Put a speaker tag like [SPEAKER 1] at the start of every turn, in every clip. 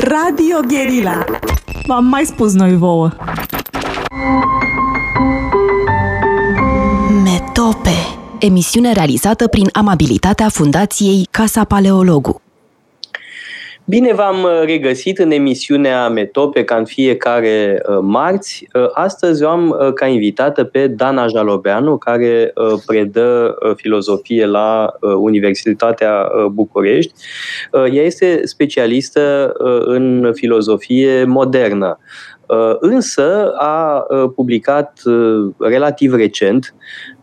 [SPEAKER 1] Radio Guerilla. V-am mai spus noi vouă.
[SPEAKER 2] Metope. Emisiune realizată prin amabilitatea Fundației Casa Paleologu.
[SPEAKER 3] Bine v-am uh, regăsit în emisiunea Metope ca în fiecare uh, marți. Uh, astăzi o am ca invitată pe Dana Jalobeanu, care predă filozofie la Universitatea București. Ea este specialistă în filozofie modernă. Însă a publicat relativ recent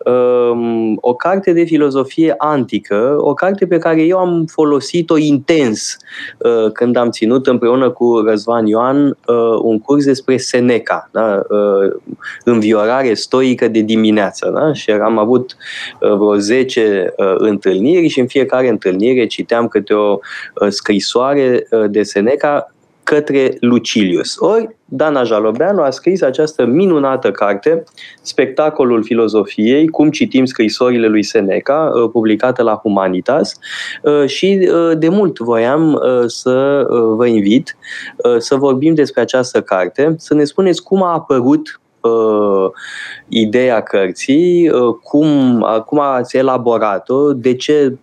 [SPEAKER 3] um, o carte de filozofie antică, o carte pe care eu am folosit-o intens uh, când am ținut împreună cu Răzvan Ioan uh, un curs despre Seneca, da? uh, înviorare stoică de dimineață. Da? Și am avut uh, vreo 10 uh, întâlniri și în fiecare întâlnire citeam câte o uh, scrisoare uh, de Seneca către Lucilius. Ori Dana Jalobeanu a scris această minunată carte, Spectacolul filozofiei, cum citim scrisorile lui Seneca, uh, publicată la Humanitas. Uh, și uh, de mult voiam să vă invit să vorbim despre această carte, să ne spuneți cum a apărut ideea cărții, cum, cum ați elaborat-o, de ce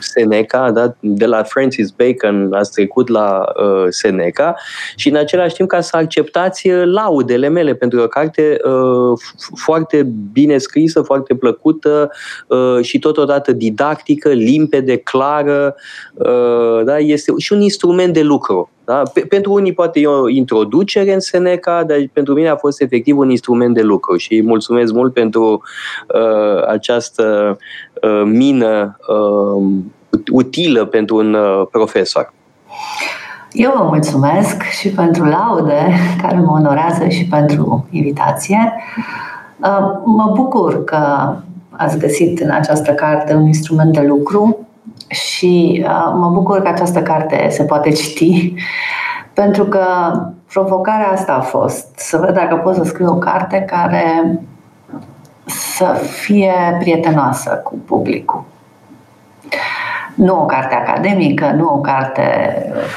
[SPEAKER 3] Seneca, da? de la Francis Bacon ați trecut la uh, Seneca și în același timp ca să acceptați uh, laudele mele pentru o carte uh, foarte bine scrisă, foarte plăcută uh, și totodată didactică, limpede, clară, uh, da? este și un instrument de lucru. Da? Pentru unii poate e o introducere în Seneca, dar pentru mine a fost efectiv un instrument de lucru și mulțumesc mult pentru uh, această uh, mină uh, utilă pentru un uh, profesor.
[SPEAKER 4] Eu vă mulțumesc și pentru laude care mă onorează și pentru invitație. Uh, mă bucur că ați găsit în această carte un instrument de lucru și uh, mă bucur că această carte se poate citi, pentru că provocarea asta a fost să văd dacă pot să scriu o carte care să fie prietenoasă cu publicul. Nu o carte academică, nu o carte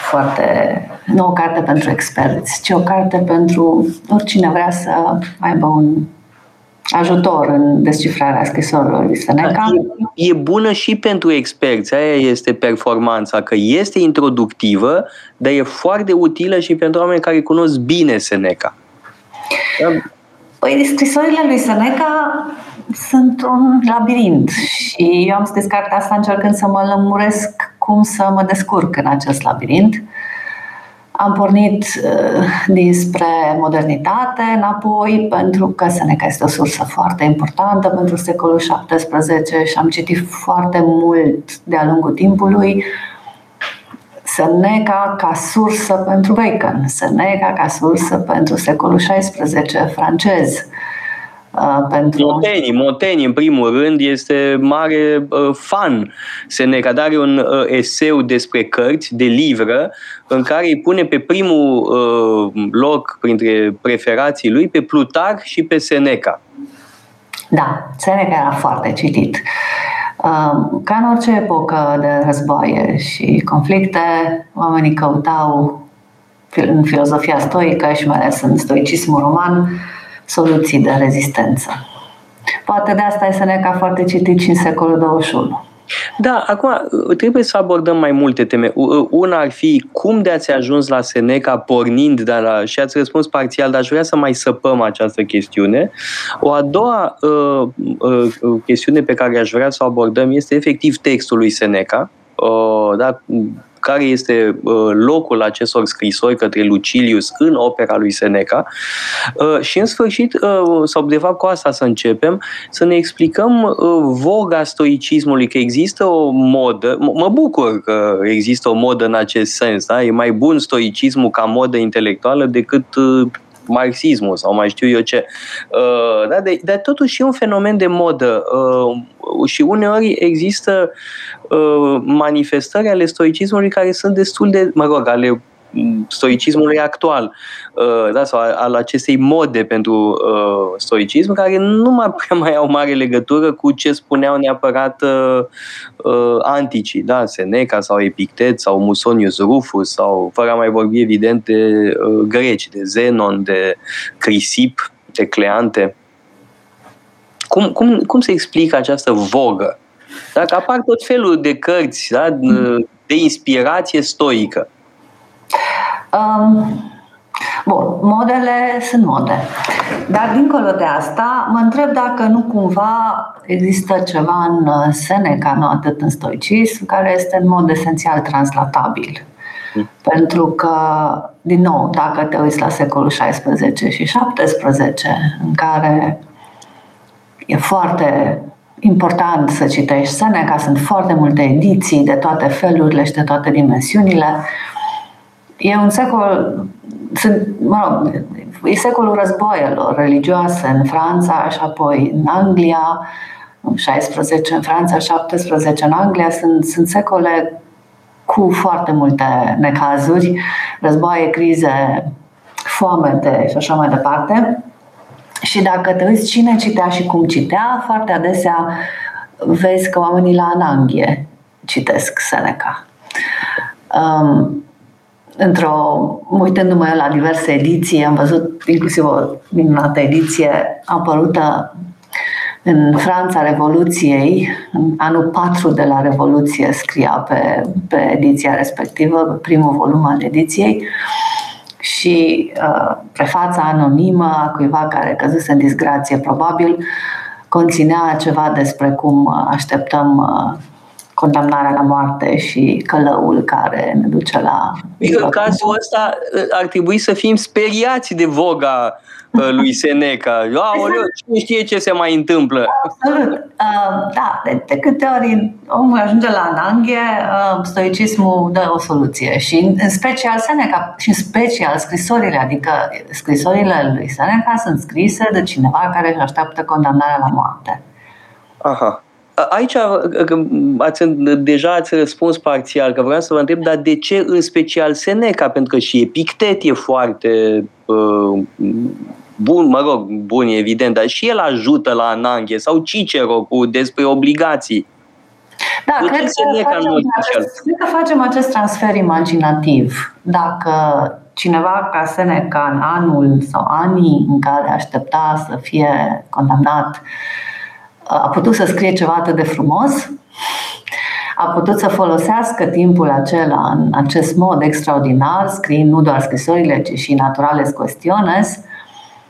[SPEAKER 4] foarte. nu o carte pentru experți, ci o carte pentru oricine vrea să aibă un ajutor în descifrarea scrisorilor lui Seneca. Da,
[SPEAKER 3] e, e bună și pentru experți, aia este performanța, că este introductivă, dar e foarte utilă și pentru oameni care cunosc bine Seneca.
[SPEAKER 4] Da? Păi, scrisorile lui Seneca sunt un labirint și eu am scris cartea asta încercând să mă lămuresc cum să mă descurc în acest labirint. Am pornit uh, dinspre modernitate înapoi, pentru că Seneca este o sursă foarte importantă pentru secolul XVII și am citit foarte mult de-a lungul timpului. Seneca ca sursă pentru Bacon, Seneca ca sursă pentru secolul XVI francez,
[SPEAKER 3] Uh, pentru... Moteni, Moteni, în primul rând, este mare uh, fan Seneca, dar are un uh, eseu despre cărți, de livră, în care îi pune pe primul uh, loc, printre preferații lui, pe Plutar și pe Seneca.
[SPEAKER 4] Da, Seneca era foarte citit. Uh, ca în orice epocă de războaie și conflicte, oamenii căutau în filozofia stoică și mai ales în stoicismul roman soluții de rezistență. Poate de asta e Seneca foarte citit și în secolul 21.
[SPEAKER 3] Da, acum trebuie să abordăm mai multe teme. Una ar fi cum de ați ajuns la Seneca pornind de la... și ați răspuns parțial, dar aș vrea să mai săpăm această chestiune. O a doua uh, uh, chestiune pe care aș vrea să o abordăm este efectiv textul lui Seneca. Uh, da? Care este uh, locul acestor scrisori către Lucilius în opera lui Seneca uh, și în sfârșit, uh, sau de fapt cu asta să începem, să ne explicăm voga stoicismului, că există o modă, mă bucur că există o modă în acest sens, da? e mai bun stoicismul ca modă intelectuală decât marxismul sau mai știu eu ce. Uh, da, de, dar totuși e un fenomen de modă uh, și uneori există uh, manifestări ale stoicismului care sunt destul de, mă rog, ale stoicismului actual uh, da, sau al acestei mode pentru uh, stoicism, care nu mai prea mai au mare legătură cu ce spuneau neapărat uh, uh, anticii, da, Seneca sau Epictet sau Musonius Rufus sau, fără a mai vorbi evident de uh, greci, de Zenon, de Crisip, de Cleante. Cum, cum, cum se explică această vogă? Dacă apar tot felul de cărți da, de inspirație stoică.
[SPEAKER 4] Um, bun, modele sunt mode. Dar dincolo de asta, mă întreb dacă nu cumva există ceva în uh, Seneca, nu atât în stoicism, care este în mod esențial translatabil. Mm. Pentru că, din nou, dacă te uiți la secolul 16 și 17, în care e foarte important să citești Seneca, sunt foarte multe ediții de toate felurile și de toate dimensiunile. E un secol, sunt, mă rog, e secolul războaielor religioase în Franța și apoi în Anglia, 16 în Franța, 17 în Anglia, sunt, sunt secole cu foarte multe necazuri, războaie, crize, foamete și așa mai departe. Și dacă te uiți cine citea și cum citea, foarte adesea vezi că oamenii la ananghie citesc Seneca. Um, într-o, uitându-mă la diverse ediții, am văzut inclusiv o minunată ediție apărută în Franța Revoluției, în anul 4 de la Revoluție scria pe, pe ediția respectivă, pe primul volum al ediției, uh, și uh, prefața anonimă a cuiva care căzuse în disgrație, probabil, conținea ceva despre cum așteptăm uh, condamnarea la moarte și călăul care ne duce la...
[SPEAKER 3] În cazul ăsta uh, ar trebui să fim speriați de voga Uh, lui Seneca. Aoleu, cine știe ce se mai întâmplă?
[SPEAKER 4] Absolut. Uh, da, de, de câte ori omul ajunge la ananghe, uh, stoicismul dă o soluție. Și în special Seneca, și în special scrisorile, adică scrisorile lui Seneca sunt scrise de cineva care își așteaptă condamnarea la moarte.
[SPEAKER 3] Aha. Aici ați, deja ați răspuns parțial, că vreau să vă întreb, dar de ce în special Seneca? Pentru că și Epictet e foarte uh, bun, mă rog, bun, evident, dar și el ajută la ananghe sau Cicero cu despre obligații.
[SPEAKER 4] Da, cred că, facem acest, cred că facem acest transfer imaginativ. Dacă cineva ca Seneca în anul sau anii în care aștepta să fie condamnat a putut să scrie ceva atât de frumos, a putut să folosească timpul acela în acest mod extraordinar, scriind nu doar scrisorile, ci și naturales cuestiones,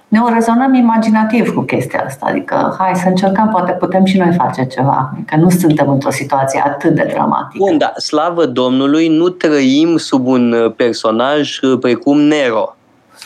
[SPEAKER 4] ne o rezonăm imaginativ cu chestia asta. Adică, hai să încercăm, poate putem și noi face ceva. Adică nu suntem într-o situație atât de dramatică.
[SPEAKER 3] Bun, dar slavă Domnului, nu trăim sub un uh, personaj uh, precum Nero.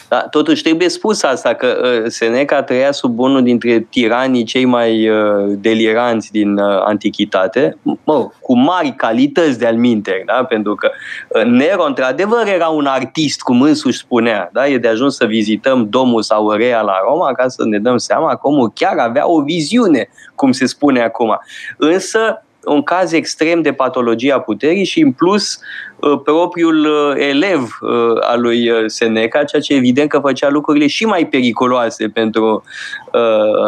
[SPEAKER 3] Da, totuși trebuie spus asta, că uh, Seneca trăia sub unul dintre tiranii cei mai uh, deliranți din uh, antichitate, mă, cu mari calități de alminteri, da? pentru că uh, Nero, într-adevăr, era un artist, cum însuși spunea. Da? E de ajuns să vizităm Domus Aurea la Roma ca să ne dăm seama că omul chiar avea o viziune, cum se spune acum. Însă, un caz extrem de patologie a puterii și, în plus, uh, propriul uh, elev uh, al lui Seneca, ceea ce evident că făcea lucrurile și mai periculoase pentru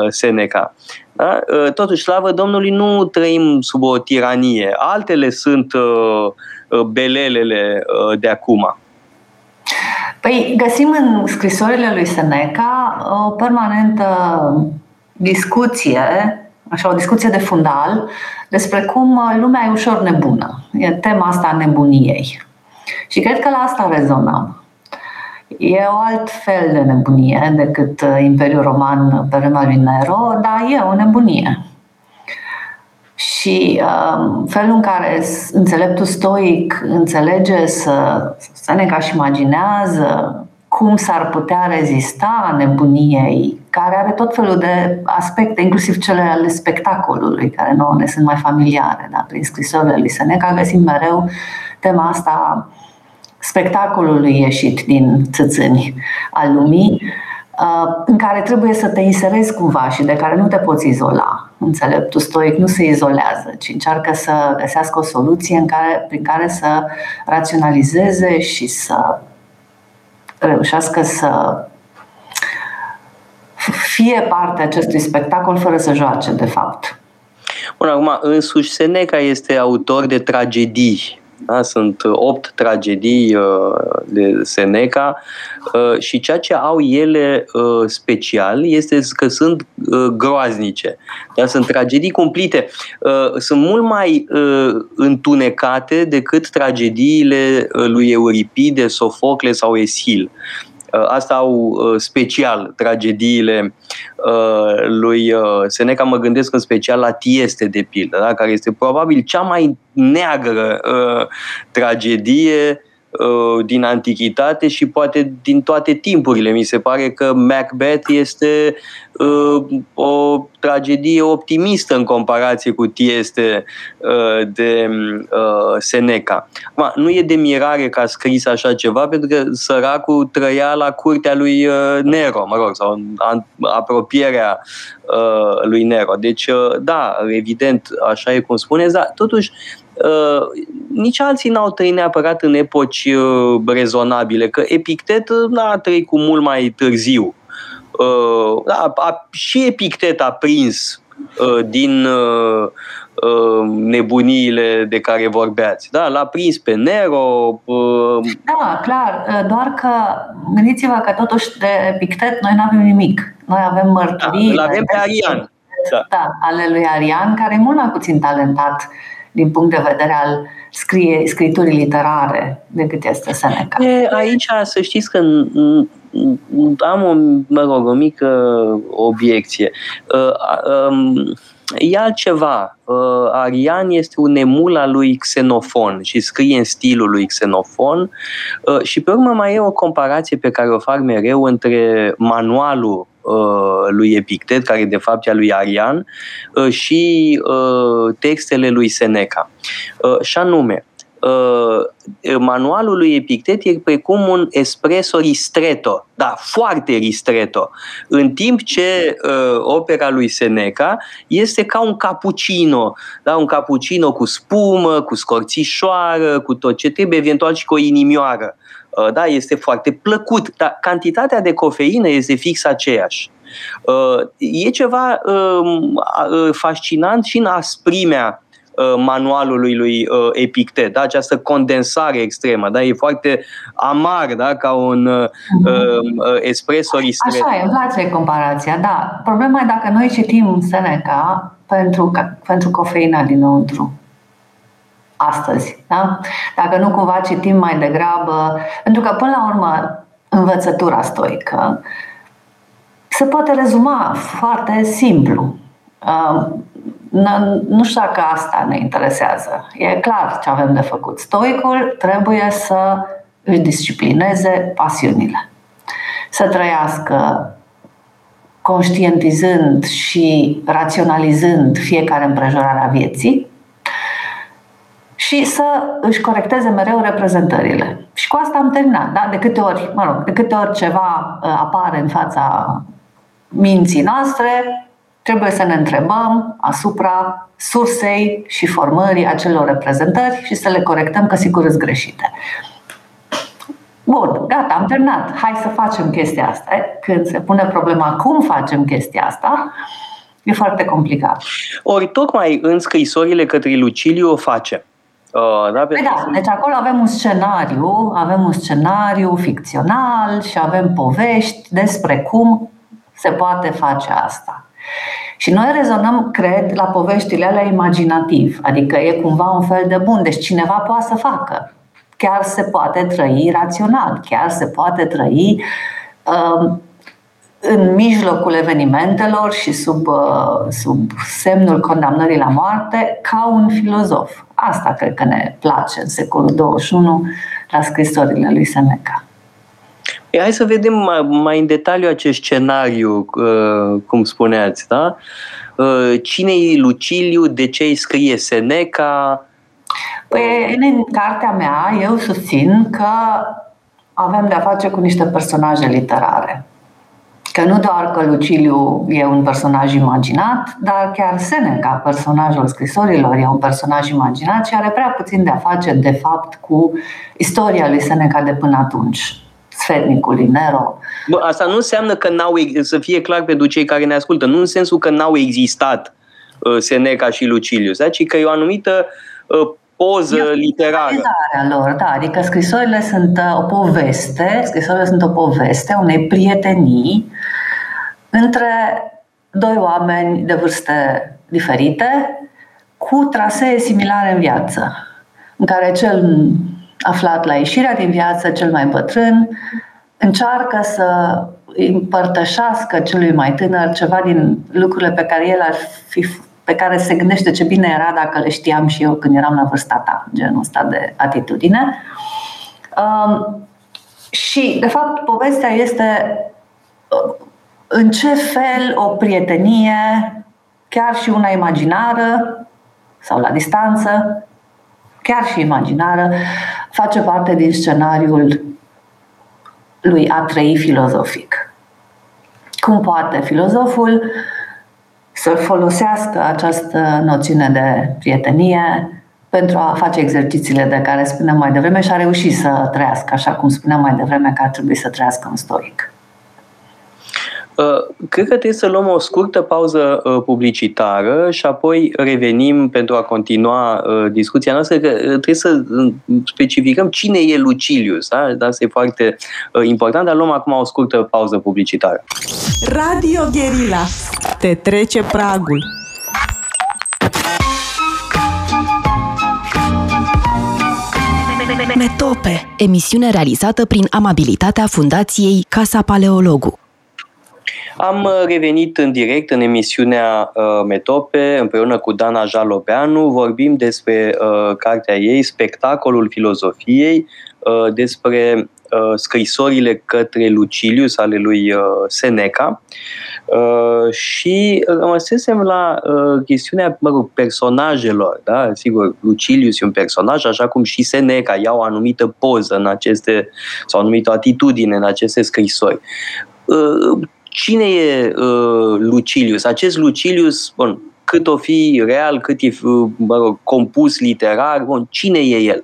[SPEAKER 3] Seneca. Da? Totuși, slavă Domnului, nu trăim sub o tiranie. Altele sunt belelele de acum.
[SPEAKER 4] Păi găsim în scrisorile lui Seneca o permanentă discuție, așa o discuție de fundal despre cum uh, lumea e ușor nebună. E tema asta a nebuniei. Și cred că la asta rezonăm. E o alt fel de nebunie decât uh, Imperiul Roman pe vremea lui Nero, dar e o nebunie. Și uh, felul în care înțeleptul stoic înțelege să, să ne ca și imaginează cum s-ar putea rezista nebuniei, care are tot felul de aspecte, inclusiv cele ale spectacolului, care nouă ne sunt mai familiare. Da? Prin scrisorile lui Seneca găsim mereu tema asta spectacolului ieșit din țățâni al lumii, uh, în care trebuie să te inserezi cumva și de care nu te poți izola. Înțeleptul stoic nu se izolează, ci încearcă să găsească o soluție în care, prin care să raționalizeze și să reușească să fie parte acestui spectacol fără să joace, de fapt.
[SPEAKER 3] Bun, acum, însuși Seneca este autor de tragedii. Da? Sunt opt tragedii uh, de Seneca uh, și ceea ce au ele uh, special este că sunt uh, groaznice. Da? Sunt tragedii cumplite. Uh, sunt mult mai uh, întunecate decât tragediile uh, lui Euripide, Sofocle sau Eschil. Uh, asta au uh, special tragediile uh, lui Seneca, mă gândesc în special la Tieste, de pildă, da? care este probabil cea mai neagră tragedie Uh, din antichitate și poate din toate timpurile. Mi se pare că Macbeth este uh, o tragedie optimistă în comparație cu Tieste uh, de uh, Seneca. Acum, nu e de mirare că a scris așa ceva, pentru că săracul trăia la curtea lui uh, Nero, mă rog, sau în apropierea uh, lui Nero. Deci, uh, da, evident, așa e cum spuneți, dar totuși Uh, nici alții n-au trăit neapărat în epoci uh, rezonabile, că Epictet uh, a trăit cu mult mai târziu. Uh, da, a, și Epictet a prins uh, din uh, uh, nebuniile de care vorbeați. Da, l-a prins pe Nero.
[SPEAKER 4] Uh... Da, clar, uh, doar că gândiți-vă că totuși de Epictet noi nu avem nimic. Noi avem mărturii.
[SPEAKER 3] Da, avem pe Arian.
[SPEAKER 4] Da. da, ale lui Arian, care e mult mai puțin talentat din punct de vedere al scrie, scriturii literare decât este Seneca.
[SPEAKER 3] E, aici să știți că am o, mă rog, o mică obiecție. E altceva. Arian este un emul al lui Xenofon și scrie în stilul lui Xenofon și pe urmă mai e o comparație pe care o fac mereu între manualul Uh, lui Epictet, care de fapt e a lui Arian, uh, și uh, textele lui Seneca. Și anume, manualul lui Epictet e precum un espresso ristretto, da, foarte ristretto, în timp ce uh, opera lui Seneca este ca un cappuccino, da, un cappuccino cu spumă, cu scorțișoară, cu tot ce trebuie, eventual și cu o inimioară. Uh, da, este foarte plăcut, dar cantitatea de cofeină este fix aceeași. Uh, e ceva um, uh, fascinant și în asprimea manualului lui Epictet, da? această condensare extremă, da? e foarte amar, da? ca un uh, espresso ristretto.
[SPEAKER 4] Așa e, îmi place comparația, da. Problema e dacă noi citim Seneca pentru, pentru cofeina dinăuntru astăzi. Da? Dacă nu cumva citim mai degrabă, pentru că până la urmă învățătura stoică se poate rezuma foarte simplu. Nu știu dacă asta ne interesează. E clar ce avem de făcut. Stoicul trebuie să își disciplineze pasiunile. Să trăiască conștientizând și raționalizând fiecare împrejurare a vieții, și să își corecteze mereu reprezentările. Și cu asta am terminat. Da? De câte ori, mă rog, de câte ori ceva uh, apare în fața minții noastre, trebuie să ne întrebăm asupra sursei și formării acelor reprezentări și să le corectăm că sigur sunt greșite. Bun, gata, am terminat. Hai să facem chestia asta. Când se pune problema cum facem chestia asta, e foarte complicat.
[SPEAKER 3] Ori tocmai în scrisorile către Luciliu o face.
[SPEAKER 4] Uh, da, păi da, deci acolo avem un scenariu, avem un scenariu ficțional și avem povești despre cum se poate face asta. Și noi rezonăm, cred, la poveștile alea imaginativ, adică e cumva un fel de bun, deci cineva poate să facă. Chiar se poate trăi rațional, chiar se poate trăi uh, în mijlocul evenimentelor și sub, uh, sub semnul condamnării la moarte ca un filozof. Asta cred că ne place în secolul 21 la scrisorile lui Seneca.
[SPEAKER 3] E, hai să vedem mai, mai în detaliu acest scenariu, uh, cum spuneați, da? Uh, cine e Luciliu, de ce îi scrie Seneca?
[SPEAKER 4] Păi, în cartea mea, eu susțin că avem de-a face cu niște personaje literare. Că nu doar că Luciliu e un personaj imaginat, dar chiar Seneca, personajul scrisorilor, e un personaj imaginat și are prea puțin de a face, de fapt, cu istoria lui Seneca de până atunci. sfetnicului Nero.
[SPEAKER 3] Bă, asta nu înseamnă că n-au, să fie clar pentru cei care ne ascultă, nu în sensul că n-au existat uh, Seneca și Lucilius, da? ci că e o anumită uh, poză e literară.
[SPEAKER 4] lor, da, adică scrisorile sunt uh, o poveste, scrisorile sunt o poveste unei prietenii între doi oameni de vârste diferite, cu trasee similare în viață, în care cel aflat la ieșirea din viață, cel mai bătrân, încearcă să împărtășească celui mai tânăr ceva din lucrurile pe care el ar fi pe care se gândește ce bine era dacă le știam și eu când eram la vârsta ta, genul ăsta de atitudine. Um, și, de fapt, povestea este uh, în ce fel o prietenie, chiar și una imaginară sau la distanță, chiar și imaginară, face parte din scenariul lui a trăi filozofic. Cum poate filozoful să folosească această noțiune de prietenie pentru a face exercițiile de care spuneam mai devreme și a reușit să trăiască, așa cum spuneam mai devreme că ar trebui să trăiască un stoic.
[SPEAKER 3] Uh, cred că trebuie să luăm o scurtă pauză uh, publicitară și apoi revenim pentru a continua uh, discuția noastră, că trebuie să specificăm cine e Lucilius. Da? Asta e foarte important, dar luăm acum o scurtă pauză publicitară.
[SPEAKER 1] Radio Guerilla. Te trece pragul.
[SPEAKER 2] Metope, emisiune realizată prin amabilitatea Fundației Casa Paleologu.
[SPEAKER 3] Am uh, revenit în direct în emisiunea uh, Metope împreună cu Dana Jalobeanu. Vorbim despre uh, cartea ei, Spectacolul filozofiei, uh, despre uh, scrisorile către Lucilius ale lui uh, Seneca uh, și rămăsesem la uh, chestiunea mă rog, personajelor. Da? Sigur, Lucilius e un personaj, așa cum și Seneca ia o anumită poză în aceste, sau o anumită atitudine în aceste scrisori. Uh, cine e uh, Lucilius? Acest Lucilius, bun, cât o fi real, cât e uh, mă rog, compus literar, bun, cine e el?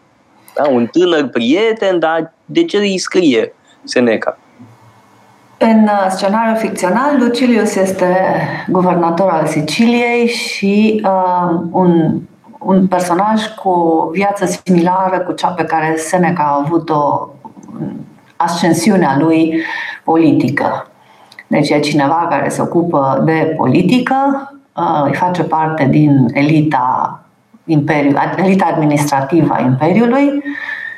[SPEAKER 3] Da? Un tânăr prieten, dar de ce îi scrie Seneca?
[SPEAKER 4] În uh, scenariul ficțional, Lucilius este guvernator al Siciliei și uh, un, un personaj cu o viață similară cu cea pe care Seneca a avut-o ascensiunea lui politică. Deci e cineva care se ocupă de politică, uh, îi face parte din elita, imperiu, elita administrativă a Imperiului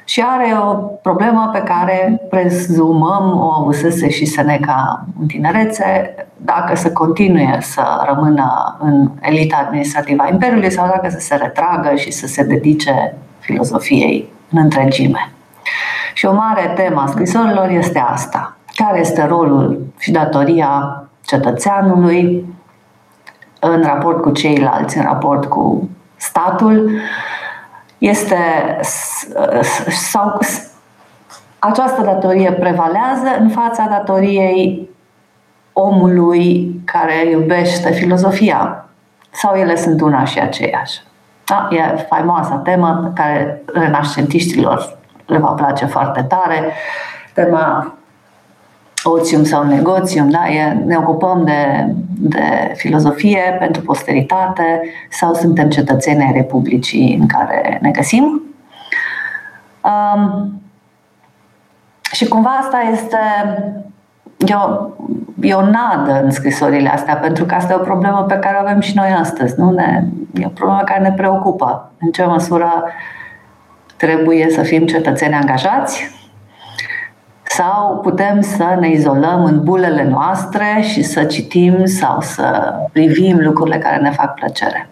[SPEAKER 4] și are o problemă pe care prezumăm o avusese și Seneca în tinerețe, dacă să continue să rămână în elita administrativă a Imperiului sau dacă să se retragă și să se dedice filozofiei în întregime. Și o mare temă a scrisorilor este asta care este rolul și datoria cetățeanului în raport cu ceilalți, în raport cu statul, este sau această datorie prevalează în fața datoriei omului care iubește filozofia sau ele sunt una și aceeași. Da? E faimoasa temă care renașcentiștilor le va place foarte tare, tema oțium sau negoțium, da? E, ne ocupăm de, de filozofie pentru posteritate sau suntem cetățeni ai Republicii în care ne găsim. Um, și cumva asta este e o, e o nadă în scrisorile astea, pentru că asta e o problemă pe care o avem și noi astăzi. Nu? Ne, e o problemă care ne preocupă. În ce măsură trebuie să fim cetățeni angajați sau putem să ne izolăm în bulele noastre și să citim sau să privim lucrurile care ne fac plăcere.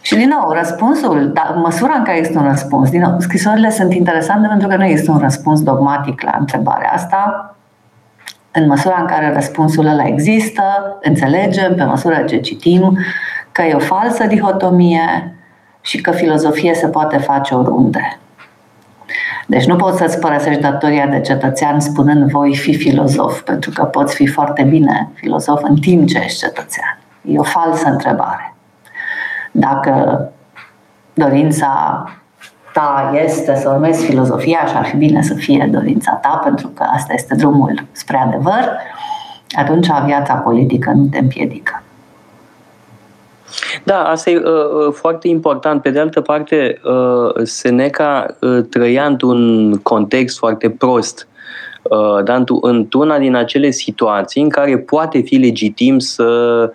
[SPEAKER 4] Și din nou, răspunsul, dar măsura în care este un răspuns, din nou, scrisorile sunt interesante pentru că nu există un răspuns dogmatic la întrebarea asta. În măsura în care răspunsul ăla există, înțelegem, pe măsură ce citim, că e o falsă dihotomie și că filozofie se poate face oriunde. Deci nu poți să-ți părăsești datoria de cetățean spunând voi fi filozof, pentru că poți fi foarte bine filozof în timp ce ești cetățean. E o falsă întrebare. Dacă dorința ta este să urmezi filozofia și ar fi bine să fie dorința ta, pentru că asta este drumul spre adevăr, atunci viața politică nu te împiedică.
[SPEAKER 3] Da, asta e uh, uh, foarte important. Pe de altă parte, uh, Seneca uh, trăia într-un context foarte prost. Uh, dar într-una din acele situații în care poate fi legitim să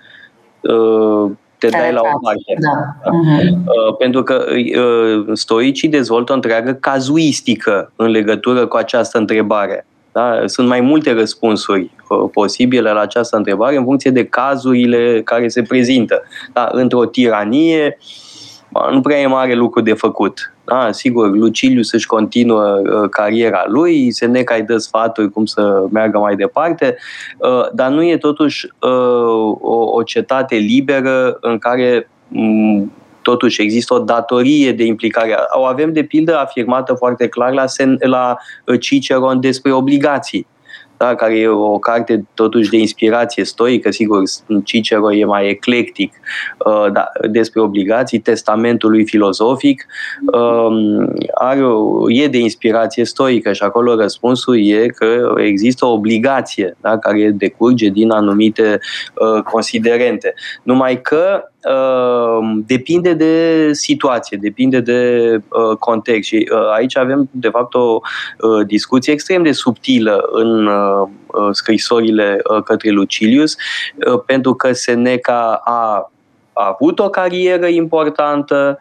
[SPEAKER 3] uh, te dai la o parte.
[SPEAKER 4] Da. Uh-huh.
[SPEAKER 3] Uh, pentru că uh, stoicii dezvoltă o întreagă cazuistică în legătură cu această întrebare. Da? Sunt mai multe răspunsuri uh, posibile la această întrebare în funcție de cazurile care se prezintă. Da? Într-o tiranie nu prea e mare lucru de făcut. Da, sigur, Luciliu să-și continuă uh, cariera lui, Seneca îi dă sfaturi cum să meargă mai departe, uh, dar nu e totuși uh, o, o cetate liberă în care um, totuși există o datorie de implicare. O avem de pildă afirmată foarte clar la, la Ciceron despre obligații da, care e o carte totuși de inspirație stoică, sigur, Cicero e mai eclectic, uh, da, despre obligații, testamentul lui filozofic, uh, are o, e de inspirație stoică și acolo răspunsul e că există o obligație da, care decurge din anumite uh, considerente. Numai că Uh, depinde de situație, depinde de uh, context și uh, aici avem de fapt o uh, discuție extrem de subtilă în uh, uh scrisorile uh, către Lucilius, uh, pentru că Seneca a a avut o carieră importantă,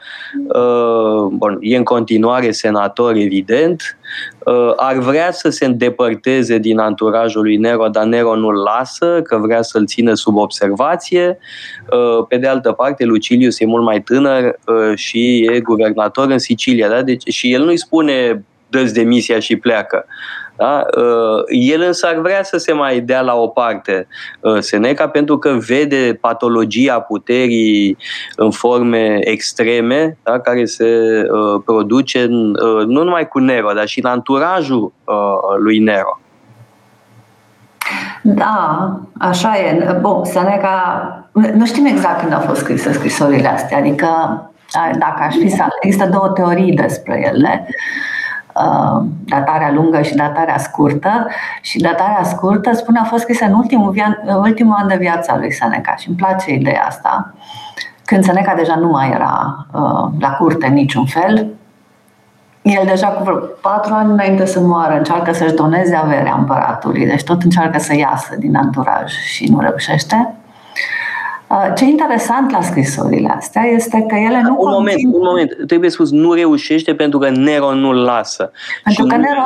[SPEAKER 3] uh, bun, e în continuare senator, evident, uh, ar vrea să se îndepărteze din anturajul lui Nero, dar Nero nu-l lasă, că vrea să-l țină sub observație. Uh, pe de altă parte, Lucilius e mult mai tânăr și e guvernator în Sicilia, da? deci, și el nu-i spune dă-ți demisia și pleacă. Da? Uh, el însă ar vrea să se mai dea la o parte uh, Seneca pentru că vede patologia puterii în forme extreme da? care se uh, produce nu numai cu Nero, dar și în anturajul lui Nero.
[SPEAKER 4] Da, așa e. Bun, Seneca, nu știm exact când au fost scrise scrisorile astea, adică dacă aș fi să... Există două teorii despre ele. Uh, Uh, datarea lungă și datarea scurtă și datarea scurtă, spune, a fost scrisă în ultimul, via- ultimul an de viață al lui Seneca și îmi place ideea asta. Când Seneca deja nu mai era uh, la curte în niciun fel, el deja cu vreo patru ani înainte să moară încearcă să-și doneze averea împăratului, deci tot încearcă să iasă din anturaj și nu reușește. Uh, ce interesant la scrisorile astea este că ele nu
[SPEAKER 3] Un moment, un moment. Trebuie spus, nu reușește pentru că Nero nu-l lasă.
[SPEAKER 4] Pentru și că Nero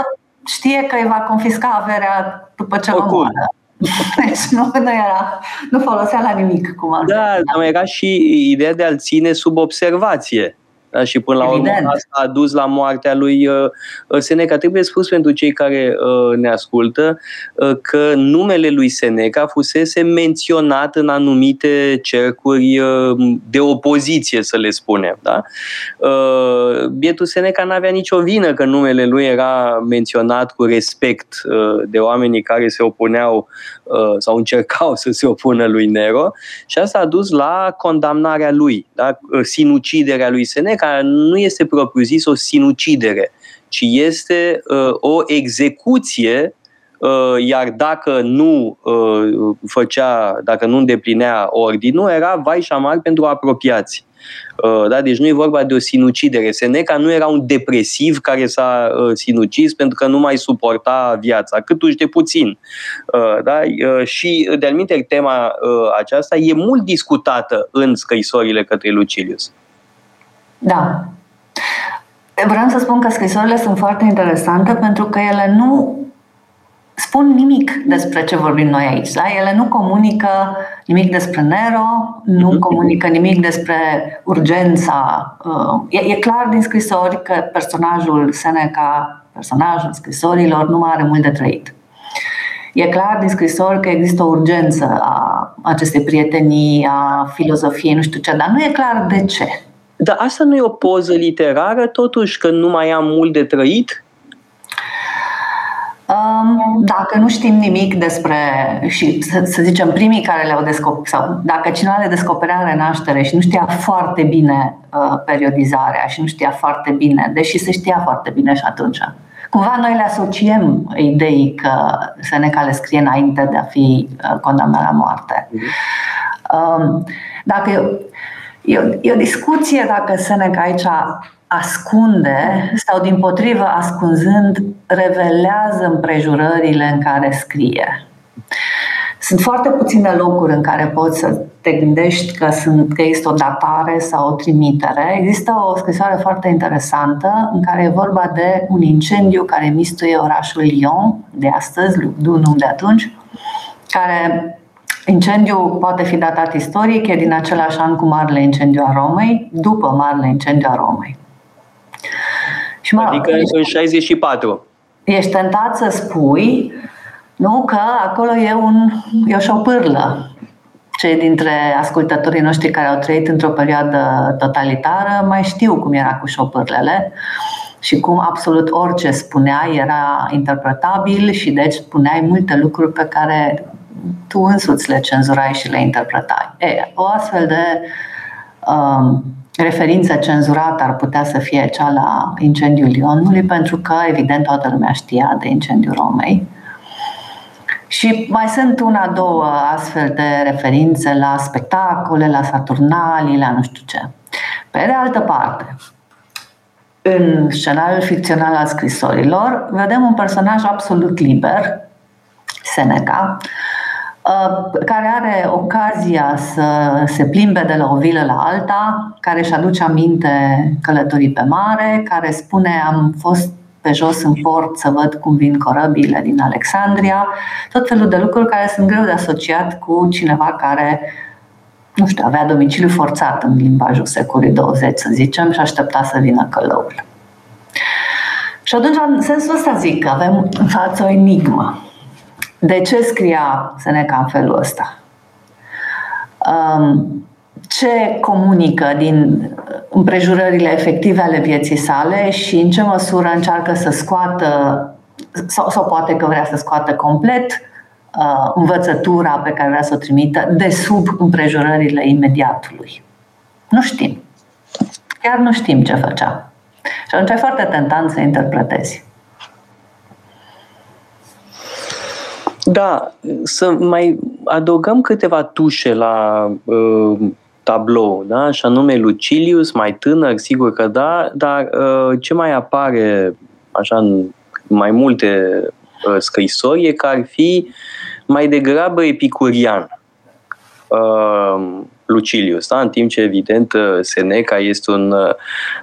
[SPEAKER 4] știe că îi va confisca averea după ce va moară. Deci nu, nu, era, nu folosea la nimic. Cum
[SPEAKER 3] ar da, dar era și ideea de a-l ține sub observație. Da? Și până la urmă asta a dus la moartea lui uh, uh, Seneca. Trebuie spus pentru cei care uh, ne ascultă că numele lui Seneca fusese menționat în anumite cercuri de opoziție, să le spunem. Da? Bietul Seneca nu avea nicio vină că numele lui era menționat cu respect de oamenii care se opuneau sau încercau să se opună lui Nero și asta a dus la condamnarea lui, da? sinuciderea lui Seneca care nu este propriu-zis o sinucidere, ci este uh, o execuție uh, iar dacă nu uh, făcea, dacă nu îndeplinea ordinul, era vai și amar pentru apropiați. Uh, da? Deci nu e vorba de o sinucidere. Seneca nu era un depresiv care s-a uh, sinucis pentru că nu mai suporta viața, cât uși de puțin. Uh, da? Și, de-al tema aceasta e mult discutată în scrisorile către Lucilius.
[SPEAKER 4] Da. Vreau să spun că scrisorile sunt foarte interesante pentru că ele nu spun nimic despre ce vorbim noi aici. Da? Ele nu comunică nimic despre Nero, nu mhm. comunică nimic despre urgența. Uh, e, e clar din scrisori că personajul Seneca, personajul scrisorilor, nu mai are mult de trăit. E clar din scrisori că există o urgență a acestei prietenii, a filozofiei, nu știu ce, dar nu e clar de ce.
[SPEAKER 3] Dar asta nu e o poză literară, totuși, că nu mai am mult de trăit?
[SPEAKER 4] Um, dacă nu știm nimic despre, și să, să zicem primii care le-au descoperit, sau dacă cineva le descoperea în renaștere și nu știa foarte bine uh, periodizarea și nu știa foarte bine, deși se știa foarte bine și atunci, cumva noi le asociem idei că Seneca le scrie înainte de a fi uh, condamnat la moarte. Um, dacă e, o, e o discuție dacă Seneca aici ascunde sau din potrivă ascunzând revelează împrejurările în care scrie. Sunt foarte puține locuri în care poți să te gândești că, sunt, că există o datare sau o trimitere. Există o scrisoare foarte interesantă în care e vorba de un incendiu care mistuie orașul Lyon de astăzi, Dunum de atunci, care Incendiu poate fi datat istoric, e din același an cu Marele Incendiu a Romei, după Marele Incendiu a Romei.
[SPEAKER 3] Și mă, adică în 64.
[SPEAKER 4] Ești tentat să spui nu, că acolo e, un, e o șopârlă. Cei dintre ascultătorii noștri care au trăit într-o perioadă totalitară mai știu cum era cu șopârlele și cum absolut orice spunea era interpretabil și deci spuneai multe lucruri pe care tu însuți le cenzurai și le interpretai. E, o astfel de um, referință cenzurată ar putea să fie cea la incendiul Lionului, pentru că, evident, toată lumea știa de incendiul Romei. Și mai sunt una, două astfel de referințe la spectacole, la Saturnalii, la nu știu ce. Pe de altă parte, în scenariul ficțional al scrisorilor, vedem un personaj absolut liber, Seneca, Uh, care are ocazia să se plimbe de la o vilă la alta, care își aduce aminte călătorii pe mare, care spune am fost pe jos în port să văd cum vin corăbile din Alexandria, tot felul de lucruri care sunt greu de asociat cu cineva care nu știu, avea domiciliu forțat în limbajul secolului 20, să zicem, și aștepta să vină călăul. Și atunci, în sensul ăsta zic că avem în față o enigmă. De ce scria Seneca în felul ăsta? Um, ce comunică din împrejurările efective ale vieții sale și în ce măsură încearcă să scoată sau, sau poate că vrea să scoată complet uh, învățătura pe care vrea să o trimită de sub împrejurările imediatului. Nu știm. Chiar nu știm ce făcea. Și atunci e foarte tentant să interpretezi.
[SPEAKER 3] Da, să mai adăugăm câteva tușe la uh, tablou, da? și anume Lucilius, mai tânăr, sigur că da, dar uh, ce mai apare așa în mai multe uh, scrisori e că ar fi mai degrabă epicurian. Uh, Lucilius, da? în timp ce, evident, Seneca este un uh,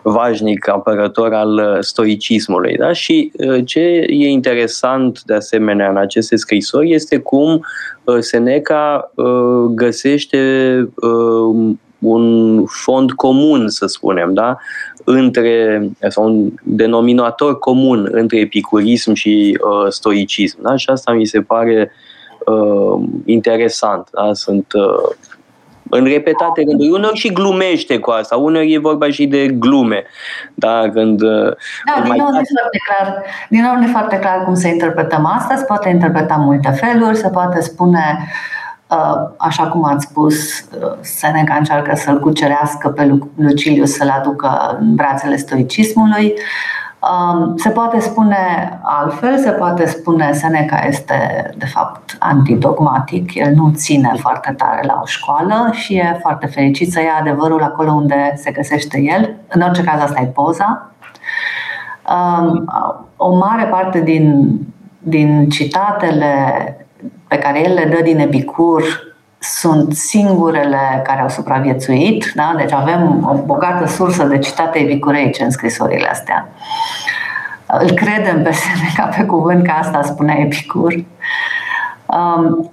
[SPEAKER 3] vașnic apărător al uh, stoicismului. Da? Și uh, ce e interesant, de asemenea, în aceste scrisori este cum Seneca găsește un fond comun, să spunem, da? între, sau un denominator comun între epicurism și uh, stoicism. Da? Și asta mi se pare uh, interesant. Da? Sunt uh, în repetate rânduri. Uneori și glumește cu asta, uneori e vorba și de glume. Da, când,
[SPEAKER 4] uh, da din, nou, nu foarte clar, din nou nu e foarte clar cum să interpretăm asta, se poate interpreta multe feluri, se poate spune uh, așa cum ați spus, uh, Seneca încearcă să-l cucerească pe Lucilius, să-l aducă în brațele stoicismului. Um, se poate spune altfel, se poate spune Seneca este de fapt antidogmatic, el nu ține foarte tare la o școală și e foarte fericit să ia adevărul acolo unde se găsește el. În orice caz asta e poza. Um, o mare parte din, din citatele pe care el le dă din Epicur sunt singurele care au supraviețuit, da? deci avem o bogată sursă de citate epicureice în scrisorile astea. Îl credem pe Seneca pe cuvânt că asta spunea Epicur. Um,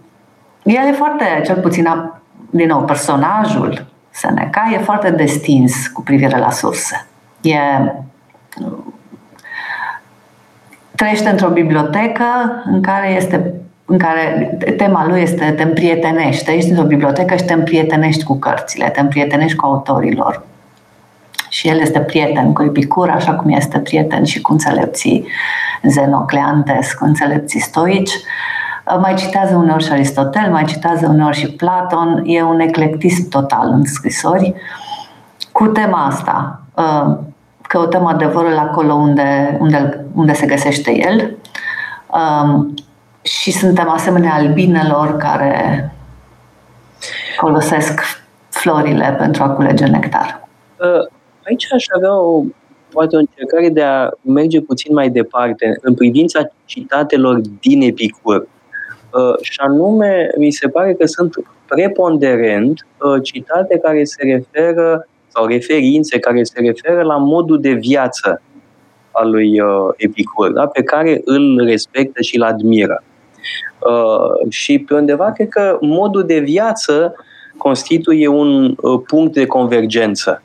[SPEAKER 4] el e foarte, cel puțin, din nou, personajul Seneca e foarte destins cu privire la surse. E, trăiește într-o bibliotecă în care este în care tema lui este te împrietenești, ești într-o bibliotecă și te împrietenești cu cărțile, te împrietenești cu autorilor. și el este prieten cu Epicur, așa cum este prieten și cu înțelepții Zenocleantes, cu înțelepții stoici. Mai citează uneori și Aristotel, mai citează uneori și Platon, e un eclectism total în scrisori cu tema asta. Căutăm adevărul acolo unde, unde, unde se găsește el și suntem asemenea albinelor care folosesc florile pentru a culege nectar.
[SPEAKER 3] Uh, aici aș avea o, poate o încercare de a merge puțin mai departe în privința citatelor din Epicur. Uh, și anume, mi se pare că sunt preponderent uh, citate care se referă sau referințe care se referă la modul de viață al lui Epicur, da? pe care îl respectă și îl admiră. Uh, și pe undeva cred că modul de viață constituie un uh, punct de convergență.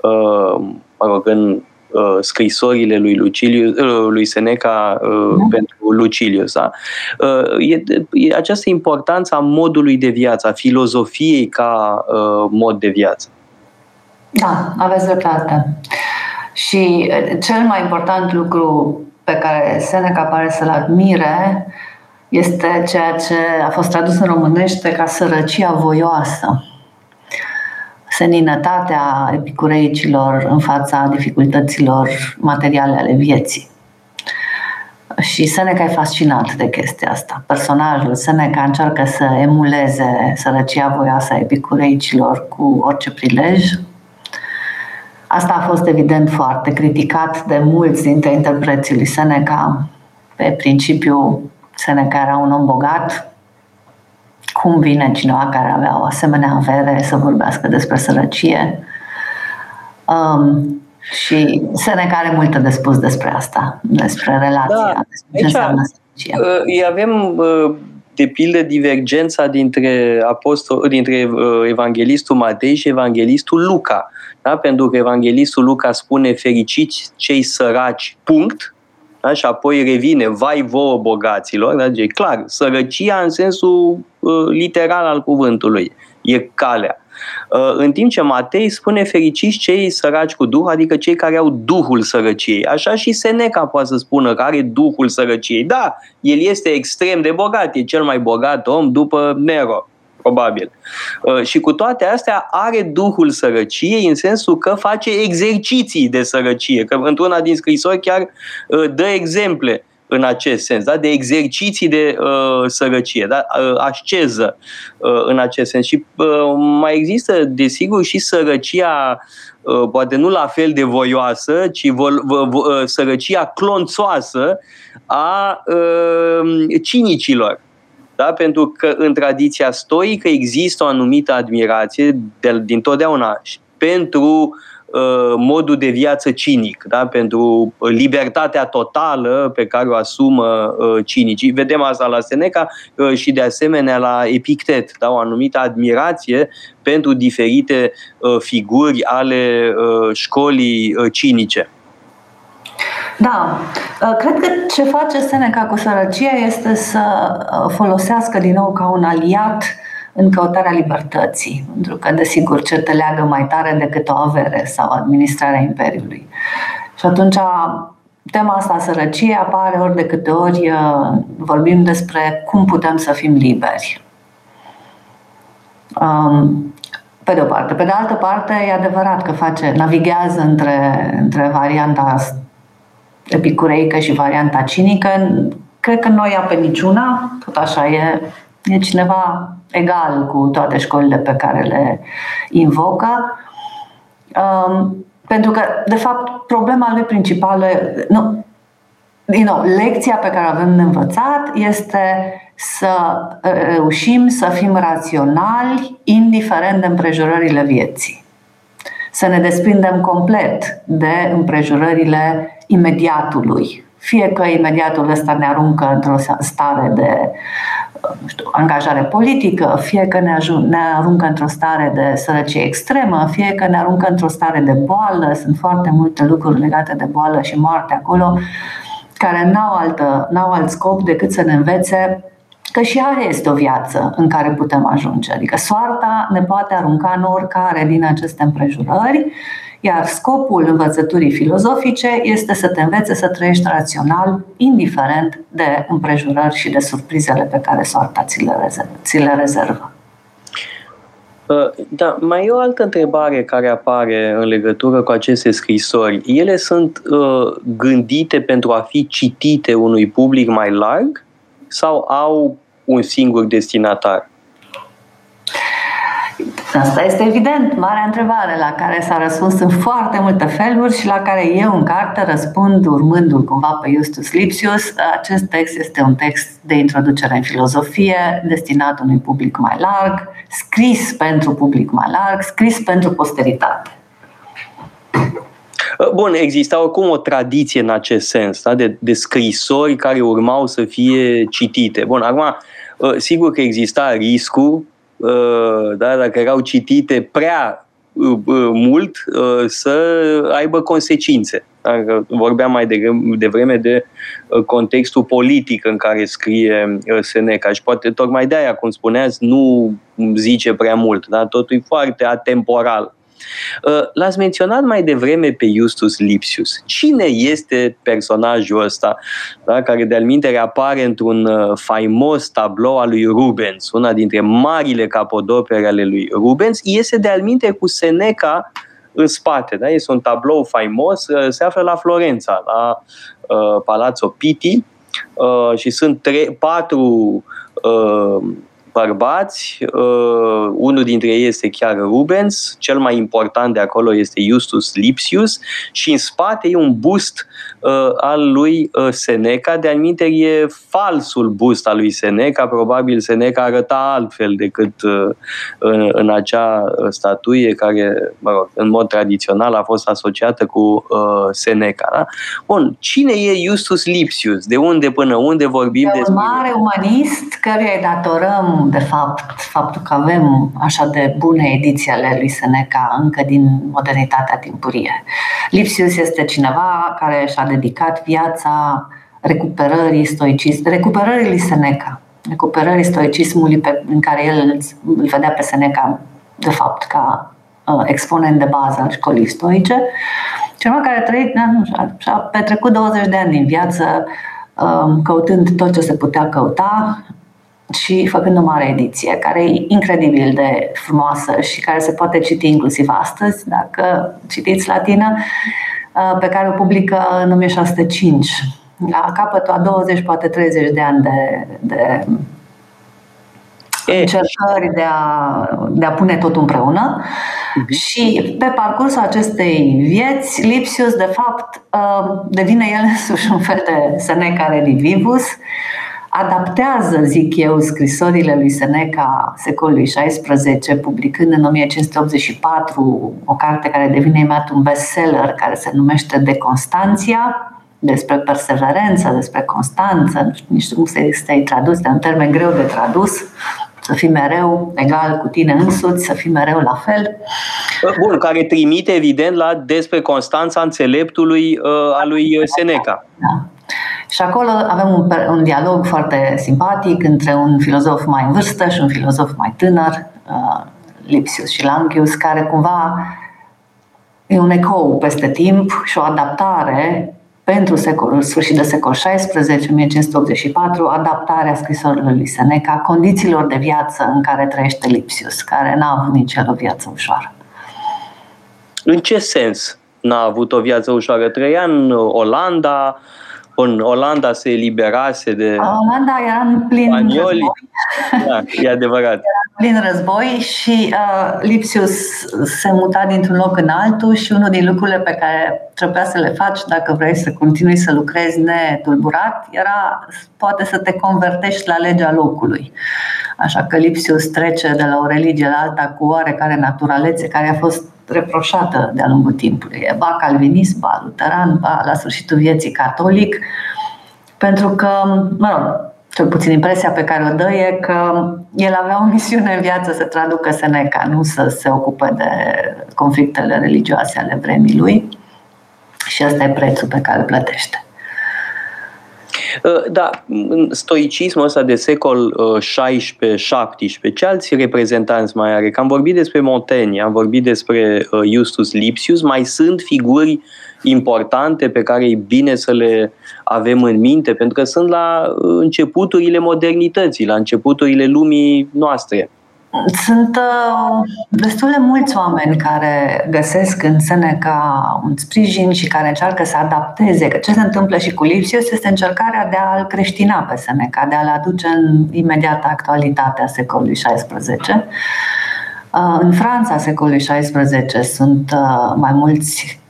[SPEAKER 3] Uh, mă rog, în uh, scrisorile lui Lucilius, uh, lui Seneca uh, mm. pentru Lucilius. Da? Uh, e, e această importanță a modului de viață, a filozofiei ca uh, mod de viață.
[SPEAKER 4] Da, aveți dreptate. Și uh, cel mai important lucru pe care Seneca pare să-l admire este ceea ce a fost tradus în românește ca sărăcia voioasă. Seninătatea epicureicilor în fața dificultăților materiale ale vieții. Și Seneca e fascinat de chestia asta. Personajul Seneca încearcă să emuleze sărăcia voioasă a epicureicilor cu orice prilej. Asta a fost evident foarte criticat de mulți dintre interpreții lui Seneca pe principiu Seneca era un om bogat, cum vine cineva care avea o asemenea avere să vorbească despre sărăcie? Um, și Seneca are multe de spus despre asta, despre relația, da, despre ce înseamnă sărăcia.
[SPEAKER 3] Uh, avem, uh, de pildă, divergența dintre, apostol, dintre uh, evanghelistul Matei și evanghelistul Luca. Da? Pentru că evanghelistul Luca spune fericiți cei săraci, punct, da? și apoi revine, vai vouă bogaților, da? e clar, sărăcia în sensul uh, literal al cuvântului, e calea. Uh, în timp ce Matei spune fericiți cei săraci cu duh, adică cei care au duhul sărăciei. Așa și Seneca poate să spună că are duhul sărăciei. Da, el este extrem de bogat, e cel mai bogat om după Nero probabil. Uh, și cu toate astea are duhul sărăciei în sensul că face exerciții de sărăcie, că într-una din scrisori chiar uh, dă exemple în acest sens, da? de exerciții de uh, sărăcie, da? uh, asceză uh, în acest sens. Și uh, mai există, desigur, și sărăcia, uh, poate nu la fel de voioasă, ci vo- vo- vo- uh, sărăcia clonțoasă a uh, cinicilor. Da? Pentru că în tradiția stoică există o anumită admirație de, din totdeauna pentru uh, modul de viață cinic, da? pentru libertatea totală pe care o asumă uh, cinicii. Vedem asta la Seneca uh, și de asemenea la Epictet, da? o anumită admirație pentru diferite uh, figuri ale uh, școlii uh, cinice.
[SPEAKER 4] Da, uh, cred că ce face Seneca cu sărăcia este să uh, folosească din nou ca un aliat în căutarea libertății, pentru că, desigur, ce te leagă mai tare decât o avere sau administrarea Imperiului. Și atunci tema asta sărăcie apare ori de câte ori uh, vorbim despre cum putem să fim liberi. Um, pe de o parte. Pe de altă parte, e adevărat că face, navighează între, între varianta epicureică și varianta cinică. Cred că nu ia pe niciuna, tot așa e, e cineva egal cu toate școlile pe care le invocă. Um, pentru că, de fapt, problema lui principală, nu, you know, lecția pe care avem de învățat este să reușim să fim raționali, indiferent de împrejurările vieții să ne desprindem complet de împrejurările imediatului. Fie că imediatul ăsta ne aruncă într-o stare de nu știu, angajare politică, fie că ne, ajun, ne aruncă într-o stare de sărăcie extremă, fie că ne aruncă într-o stare de boală, sunt foarte multe lucruri legate de boală și moarte acolo, care n-au, altă, n-au alt scop decât să ne învețe că și aia este o viață în care putem ajunge. Adică soarta ne poate arunca în oricare din aceste împrejurări, iar scopul învățăturii filozofice este să te învețe să trăiești rațional, indiferent de împrejurări și de surprizele pe care soarta ți le, rezervă. Ți le rezervă.
[SPEAKER 3] Uh, da, mai e o altă întrebare care apare în legătură cu aceste scrisori. Ele sunt uh, gândite pentru a fi citite unui public mai larg sau au un singur destinatar?
[SPEAKER 4] Asta este evident, marea întrebare la care s-a răspuns în foarte multe feluri și la care eu în carte răspund urmându-l cumva pe Justus Lipsius. Acest text este un text de introducere în filozofie, destinat unui public mai larg, scris pentru public mai larg, scris pentru posteritate.
[SPEAKER 3] Bun, exista oricum o tradiție în acest sens, da? de, de scrisori care urmau să fie citite. Bun, acum, sigur că exista riscul Uh, da, dacă erau citite prea uh, uh, mult, să aibă consecințe. Dacă vorbeam mai devreme de contextul politic în care scrie Seneca și poate tocmai de aia, cum spuneați, nu zice prea mult, da? totul e foarte atemporal. Uh, l-ați menționat mai devreme pe Justus Lipsius. Cine este personajul ăsta, da, care de-al minte apare într-un uh, faimos tablou al lui Rubens, una dintre marile capodopere ale lui Rubens, iese de-al minte cu Seneca în spate. Da? Este un tablou faimos, uh, se află la Florența, la uh, Palazzo Pitti, uh, și sunt tre- patru uh, bărbați, uh, unul dintre ei este chiar Rubens, cel mai important de acolo este Justus Lipsius și în spate e un bust uh, al lui uh, Seneca, de anumite e falsul bust al lui Seneca, probabil Seneca arăta altfel decât uh, în, în acea statuie care, mă rog, în mod tradițional a fost asociată cu uh, Seneca. Da? Bun, cine e Justus Lipsius? De unde până unde vorbim
[SPEAKER 4] despre... un mare umanist căruia îi datorăm de fapt faptul că avem așa de bune ediții ale lui Seneca încă din modernitatea timpurie. Lipsius este cineva care și-a dedicat viața recuperării stoicism, recuperării lui Seneca, recuperării stoicismului pe, în care el îl vedea pe Seneca de fapt ca uh, exponent de bază al școlii stoice, cineva care a trăit, da, nu, și-a, și-a petrecut 20 de ani din viață uh, căutând tot ce se putea căuta, și făcând o mare ediție, care e incredibil de frumoasă și care se poate citi inclusiv astăzi, dacă citiți latină, uh, pe care o publică în 1605, la capătul a 20, poate 30 de ani de, de încercări de a, de a pune tot împreună. Uh-huh. Și pe parcursul acestei vieți, Lipsius, de fapt, uh, devine el însuși un fel de Seneca Redivivus, adaptează, zic eu, scrisorile lui Seneca secolului XVI, publicând în 1584 o carte care devine imediat un bestseller, care se numește De Constanția, despre perseverență, despre constanță, nu știu, nici cum să-i tradus, de un termen greu de tradus, să fii mereu egal cu tine însuți, să fii mereu la fel.
[SPEAKER 3] Bun, care trimite evident la despre Constanța înțeleptului uh, a lui Seneca.
[SPEAKER 4] Da. Și acolo avem un, un dialog foarte simpatic între un filozof mai în vârstă și un filozof mai tânăr, uh, Lipsius și Langius, care cumva e un ecou peste timp și o adaptare pentru secolul sfârșit de secol XVI, 1584, adaptarea scrisorilor lui Seneca, condițiilor de viață în care trăiește Lipsius, care n-a avut nici el o viață ușoară.
[SPEAKER 3] În ce sens n-a avut o viață ușoară? Trăia în Olanda, în Olanda se eliberase de
[SPEAKER 4] Olanda era în plin spanioli. război.
[SPEAKER 3] Da, e adevărat.
[SPEAKER 4] Era în plin război și uh, Lipsius se muta dintr-un loc în altul și unul din lucrurile pe care trebuia să le faci dacă vrei să continui să lucrezi netulburat era poate să te convertești la legea locului. Așa că Lipsius trece de la o religie la alta cu oarecare naturalețe care a fost reproșată de-a lungul timpului. Ba calvinist, ba luteran, ba la sfârșitul vieții catolic, pentru că, mă rog, cel puțin impresia pe care o dă e că el avea o misiune în viață să traducă Seneca, nu să se ocupe de conflictele religioase ale vremii lui. Și ăsta e prețul pe care îl plătește.
[SPEAKER 3] Uh, da, stoicismul ăsta de secol 16-17, uh, ce alți reprezentanți mai are? Că am vorbit despre Montaigne, am vorbit despre uh, Justus Lipsius, mai sunt figuri importante pe care e bine să le avem în minte, pentru că sunt la începuturile modernității, la începuturile lumii noastre.
[SPEAKER 4] Sunt uh, destul de mulți oameni care găsesc în Seneca un sprijin și care încearcă să adapteze. Că ce se întâmplă și cu Lipsius este încercarea de a-l creștina pe Seneca, de a-l aduce în imediată actualitate a secolului XVI. Uh, în Franța, secolului XVI, sunt uh, mai mulți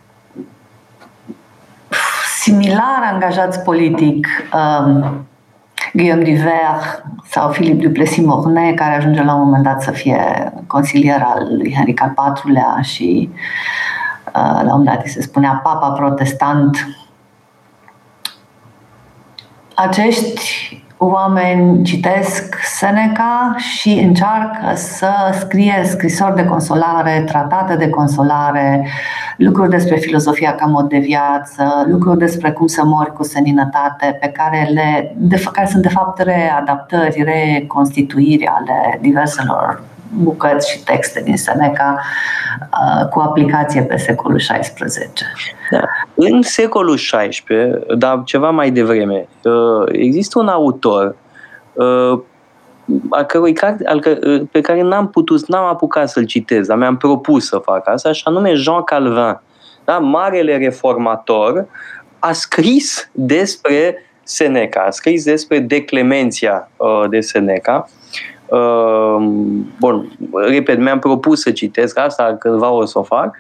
[SPEAKER 4] similar angajați politic um, Guillaume Diver sau Philippe Duplessis-Mornay, care ajunge la un moment dat să fie consilier al lui Henric al IV-lea și uh, la un moment dat se spunea papa protestant. Acești oameni citesc Seneca și încearcă să scrie scrisori de consolare, tratate de consolare, lucruri despre filozofia ca mod de viață, lucruri despre cum să mori cu seninătate, pe care, le, de, care sunt de fapt readaptări, reconstituiri ale diverselor bucăți și texte din Seneca uh, cu aplicație pe secolul XVI.
[SPEAKER 3] Da. În secolul XVI, dar ceva mai devreme, uh, există un autor uh, a cărui carte, al, pe care n-am putut, n-am apucat să-l citez, dar mi-am propus să fac asta, și anume Jean Calvin, da? marele reformator, a scris despre Seneca, a scris despre declemenția uh, de Seneca Ehm, bun, repet, mi-am propus să citesc asta, cândva o să o fac,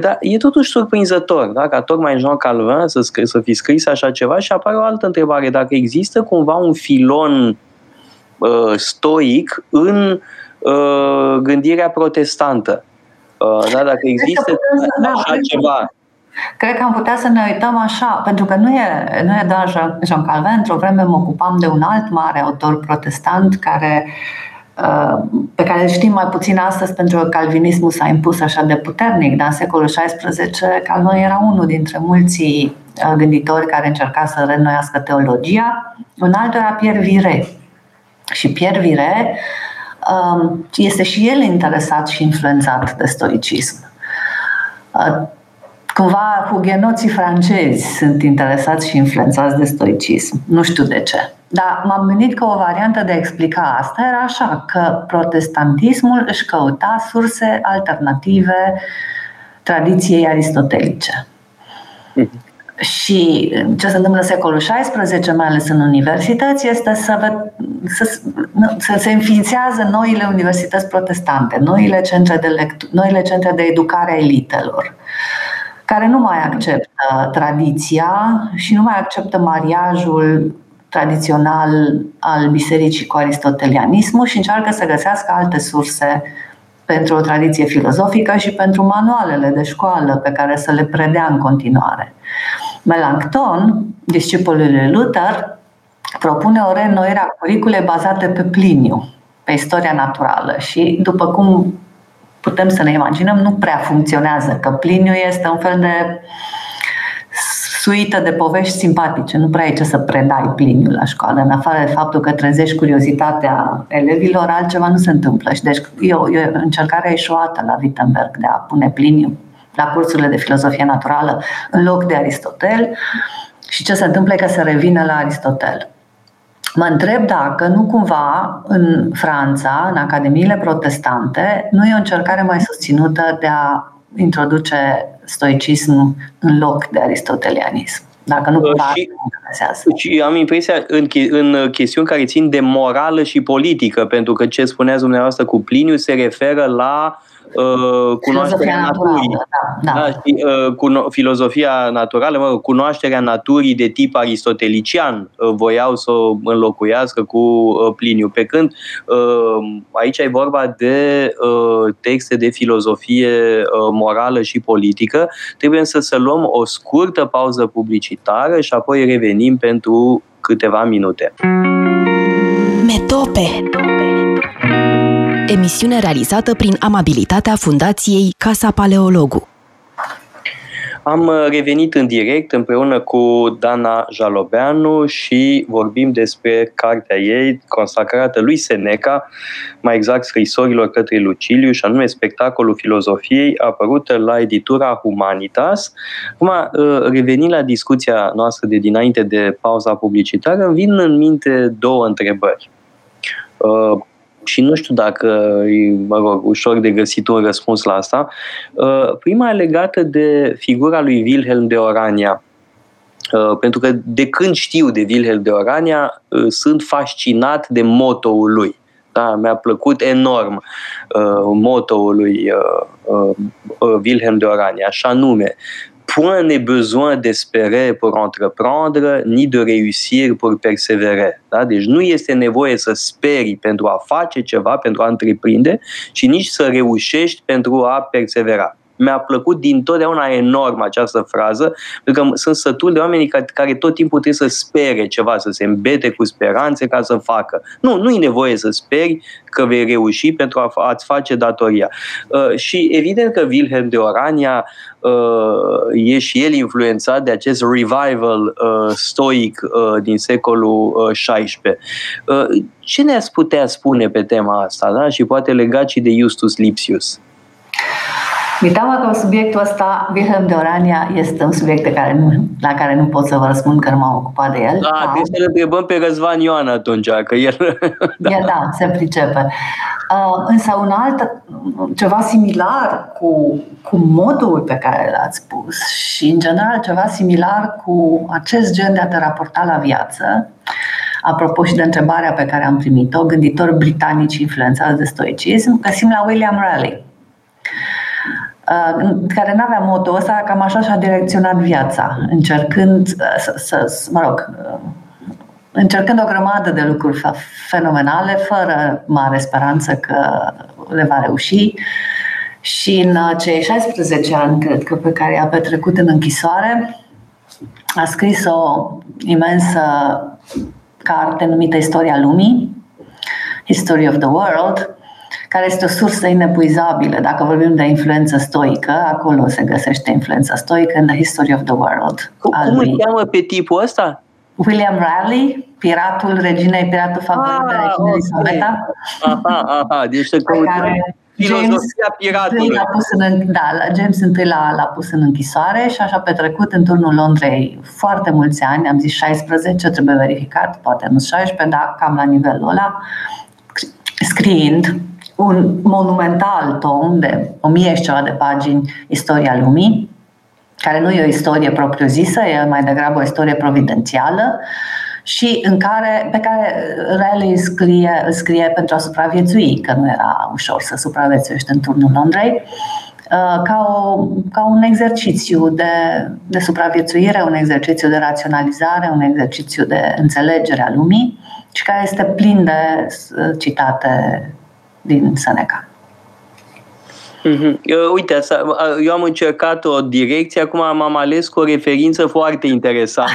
[SPEAKER 3] dar e totuși surprinzător, da? ca tocmai Jean Calvin să, scrie, să fi scris așa ceva și apare o altă întrebare, dacă există cumva un filon uh, stoic în uh, gândirea protestantă. Uh, da? Dacă există așa ceva
[SPEAKER 4] Cred că am putea să ne uităm așa, pentru că nu e, nu e doar Jean Calvin. Într-o vreme mă ocupam de un alt mare autor protestant care uh, pe care îl știm mai puțin astăzi pentru că calvinismul s-a impus așa de puternic, dar în secolul XVI Calvin era unul dintre mulți uh, gânditori care încerca să reînnoiască teologia. Un altul era Pierre Vire. Și Pierre Vire um, este și el interesat și influențat de stoicism. Uh, Cumva hugenoții francezi sunt interesați și influențați de stoicism. Nu știu de ce. Dar m-am gândit că o variantă de a explica asta era așa, că protestantismul își căuta surse alternative tradiției aristotelice. Mm-hmm. Și ce se întâmplă în secolul XVI, mai ales în universități, este să, să, să se înființează noile universități protestante, noile centre de, lectu- noile centre de educare a elitelor care nu mai acceptă tradiția și nu mai acceptă mariajul tradițional al bisericii cu aristotelianismul și încearcă să găsească alte surse pentru o tradiție filozofică și pentru manualele de școală pe care să le predea în continuare. Melanchthon, discipolul lui Luther, propune o reînnoire a curiculei bazate pe Pliniu, pe istoria naturală și, după cum putem să ne imaginăm, nu prea funcționează, că Pliniu este un fel de suită de povești simpatice. Nu prea e ce să predai Pliniu la școală, în afară de faptul că trezești curiozitatea elevilor, altceva nu se întâmplă. Și deci e o, e o încercare eșuată la Wittenberg de a pune Pliniu la cursurile de filozofie naturală în loc de Aristotel. Și ce se întâmplă e că se revine la Aristotel. Mă întreb dacă nu cumva în Franța, în academiile protestante, nu e o încercare mai susținută de a introduce stoicism în loc de aristotelianism. Dacă nu cumva și,
[SPEAKER 3] și am impresia în, în chestiuni care țin de morală și politică, pentru că ce spuneați dumneavoastră cu Pliniu se referă la uh, Uh, cunoașterea naturii. Da, da. Da, și, uh, cuno- filozofia naturală, mă, cunoașterea naturii de tip aristotelician uh, voiau să o înlocuiască cu uh, Pliniu. Pe când uh, aici e vorba de uh, texte de filozofie uh, morală și politică, trebuie să să luăm o scurtă pauză publicitară și apoi revenim pentru câteva minute.
[SPEAKER 2] Metope. Metope emisiune realizată prin amabilitatea Fundației Casa Paleologu.
[SPEAKER 3] Am uh, revenit în direct împreună cu Dana Jalobeanu și vorbim despre cartea ei consacrată lui Seneca, mai exact scrisorilor către Luciliu, și anume Spectacolul Filozofiei, apărută la editura Humanitas. Acum, uh, revenind la discuția noastră de dinainte de pauza publicitară, îmi vin în minte două întrebări uh, și nu știu dacă e, mă rog, ușor de găsit un răspuns la asta. Uh, prima e legată de figura lui Wilhelm de Orania. Uh, pentru că de când știu de Wilhelm de Orania, uh, sunt fascinat de motoul lui. Da, mi-a plăcut enorm uh, motoul lui uh, uh, Wilhelm de Orania, așa nume, point n'est besoin d'espérer pour entreprendre, ni de réussir pour persévérer. Da? Deci nu este nevoie să speri pentru a face ceva, pentru a întreprinde, și nici să reușești pentru a persevera mi-a plăcut din totdeauna enorm această frază, pentru că sunt sătul de oameni care tot timpul trebuie să spere ceva, să se îmbete cu speranțe ca să facă. Nu, nu e nevoie să speri că vei reuși pentru a, a-ți face datoria. Uh, și evident că Wilhelm de Orania uh, e și el influențat de acest revival uh, stoic uh, din secolul XVI. Uh, uh, ce ne-ați putea spune pe tema asta? Da? Și poate legat și de Justus Lipsius.
[SPEAKER 4] Mi teamă că subiectul ăsta, Wilhelm de Orania, este un subiect de care nu, la care nu pot să vă răspund că nu m-am ocupat de el.
[SPEAKER 3] Da, deci să întrebăm pe Răzvan Ioan atunci, că el...
[SPEAKER 4] da. El, da, se pricepe. Uh, însă un alt, ceva similar cu, cu modul pe care l-ați spus și, în general, ceva similar cu acest gen de a te raporta la viață, apropo și de întrebarea pe care am primit-o, gânditori britanici influențați de stoicism, găsim la William Raleigh Uh, care nu avea motul ăsta, cam așa și-a direcționat viața, încercând uh, să, să mă rog, uh, încercând o grămadă de lucruri fenomenale, fără mare speranță că le va reuși. Și în cei 16 ani, cred că, pe care i-a petrecut în închisoare, a scris o imensă carte numită Istoria lumii, History of the World, care este o sursă inepuizabilă. Dacă vorbim de influență stoică, acolo se găsește influența stoică în The History of the World.
[SPEAKER 3] Cum, cum îl cheamă pe tipul ăsta?
[SPEAKER 4] William Raleigh, piratul reginei, piratul favorit ah, de regina Elisabeta.
[SPEAKER 3] Aha, aha, deci să care filozofia piratului. L-a pus
[SPEAKER 4] în, da, James întâi l-a, l-a pus în închisoare și așa a petrecut în turnul Londrei foarte mulți ani, am zis 16, trebuie verificat, poate nu 16, dar cam la nivelul ăla, scriind un monumental tom de o mie și ceva de pagini Istoria lumii, care nu e o istorie propriu-zisă, e mai degrabă o istorie providențială și în care, pe care Raleigh scrie, scrie pentru a supraviețui, că nu era ușor să supraviețuiești în turnul Londrei, uh, ca, o, ca un exercițiu de, de supraviețuire, un exercițiu de raționalizare, un exercițiu de înțelegere a lumii și care este plin de uh, citate din Seneca.
[SPEAKER 3] Mm-hmm. Uite, eu am încercat o direcție, acum m-am ales cu o referință foarte interesantă,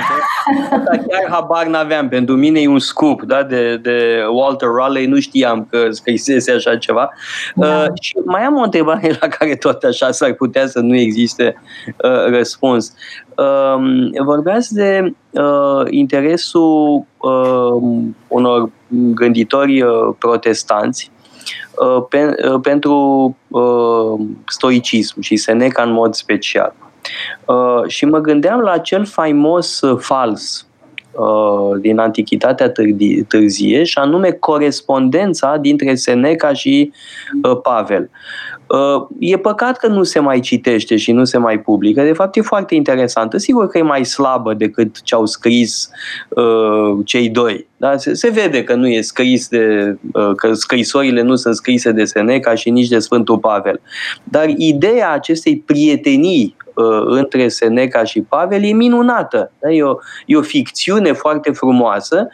[SPEAKER 3] dar chiar habar n-aveam. Pentru mine e un scoop da? de, de Walter Raleigh, nu știam că scrisese așa ceva. Da. Uh, și mai am o întrebare la care tot așa s-ar putea să nu existe uh, răspuns. Uh, vorbeați de uh, interesul uh, unor gânditori uh, protestanți Uh, pe, uh, pentru uh, stoicism și Seneca în mod special. Și mă gândeam la acel faimos fals din Antichitatea târzie și anume corespondența dintre Seneca și Pavel. E păcat că nu se mai citește și nu se mai publică. De fapt, e foarte interesantă. Sigur că e mai slabă decât ce au scris uh, cei doi. Da? Se, se vede că nu e scris de, uh, că scrisorile nu sunt scrise de Seneca și nici de Sfântul Pavel. Dar ideea acestei prietenii uh, între Seneca și Pavel e minunată. Da? E, o, e o ficțiune foarte frumoasă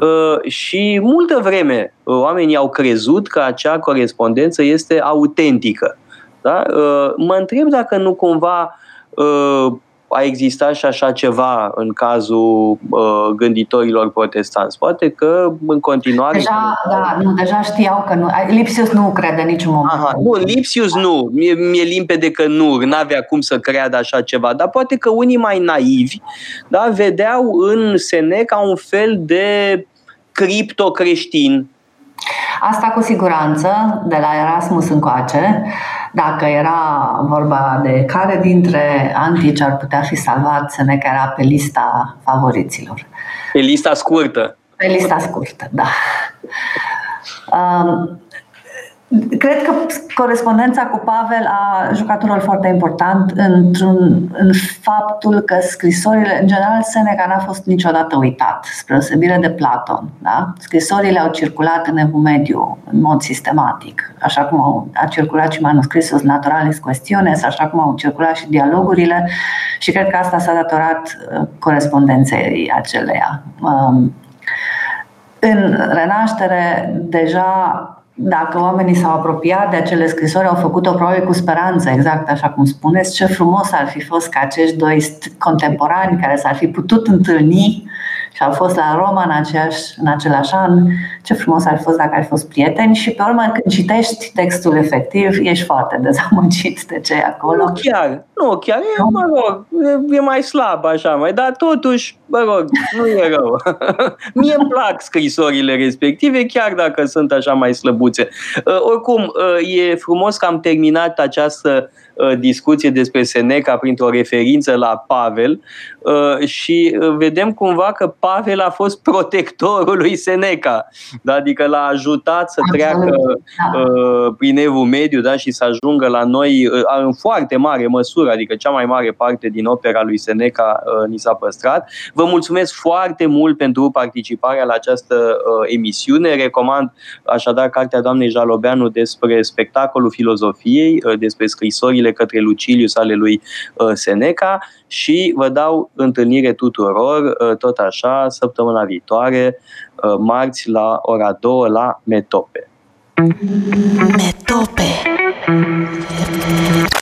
[SPEAKER 3] uh, și multă vreme uh, oamenii au crezut că acea corespondență este autentică. Da? Uh, mă întreb dacă nu cumva uh, a existat și așa ceva în cazul uh, gânditorilor protestanți. Poate că în continuare...
[SPEAKER 4] Deja, da, nu, deja știau că nu. Lipsius nu crede niciun moment.
[SPEAKER 3] Aha, nu, Lipsius nu. Mie, mie limpede că nu, n-avea cum să creadă așa ceva, dar poate că unii mai naivi da, vedeau în Seneca un fel de criptocreștin.
[SPEAKER 4] Asta cu siguranță, de la Erasmus încoace, dacă era vorba de care dintre antici ar putea fi salvat, Seneca era pe lista favoriților.
[SPEAKER 3] Pe lista scurtă.
[SPEAKER 4] Pe lista scurtă, da. Um, Cred că corespondența cu Pavel a jucat un rol foarte important într-un, în faptul că scrisorile, în general, Seneca n-a fost niciodată uitat, spre osebire de Platon. Da? Scrisorile au circulat în Evul Mediu în mod sistematic, așa cum au, a circulat și manuscrisul Naturalis Questiones, așa cum au circulat și dialogurile și cred că asta s-a datorat uh, corespondenței aceleia. Um, în renaștere, deja dacă oamenii s-au apropiat de acele scrisori, au făcut-o probabil cu speranță, exact așa cum spuneți, ce frumos ar fi fost ca acești doi contemporani care s-ar fi putut întâlni și au fost la Roma în, aceeași, în același an. Ce frumos ar fi fost dacă ar fi fost prieteni și pe urmă când citești textul efectiv, ești foarte dezamăgit de ce e acolo.
[SPEAKER 3] Nu chiar, nu chiar, e, mă rog, e, e mai slab așa, mai, dar totuși, mă rog, nu e rău. Mie îmi plac scrisorile respective, chiar dacă sunt așa mai slăbuțe. Uh, oricum, uh, e frumos că am terminat această uh, discuție despre Seneca printr-o referință la Pavel uh, și uh, vedem cumva că Pavel a fost protectorul lui Seneca, da? adică l-a ajutat să treacă
[SPEAKER 4] Da.
[SPEAKER 3] uh, prin evul mediu da? și să ajungă la noi uh, în foarte mare măsură, adică cea mai mare parte din opera lui Seneca uh, ni s-a păstrat. Vă mulțumesc foarte mult pentru participarea la această uh, emisiune. Recomand așadar cartea doamnei Jalobeanu despre spectacolul filozofiei, uh, despre scrisorile către Lucilius ale lui uh, Seneca și vă dau întâlnire tuturor, uh, tot așa, săptămâna viitoare, uh, marți la ora 2 la Metope.
[SPEAKER 2] Metope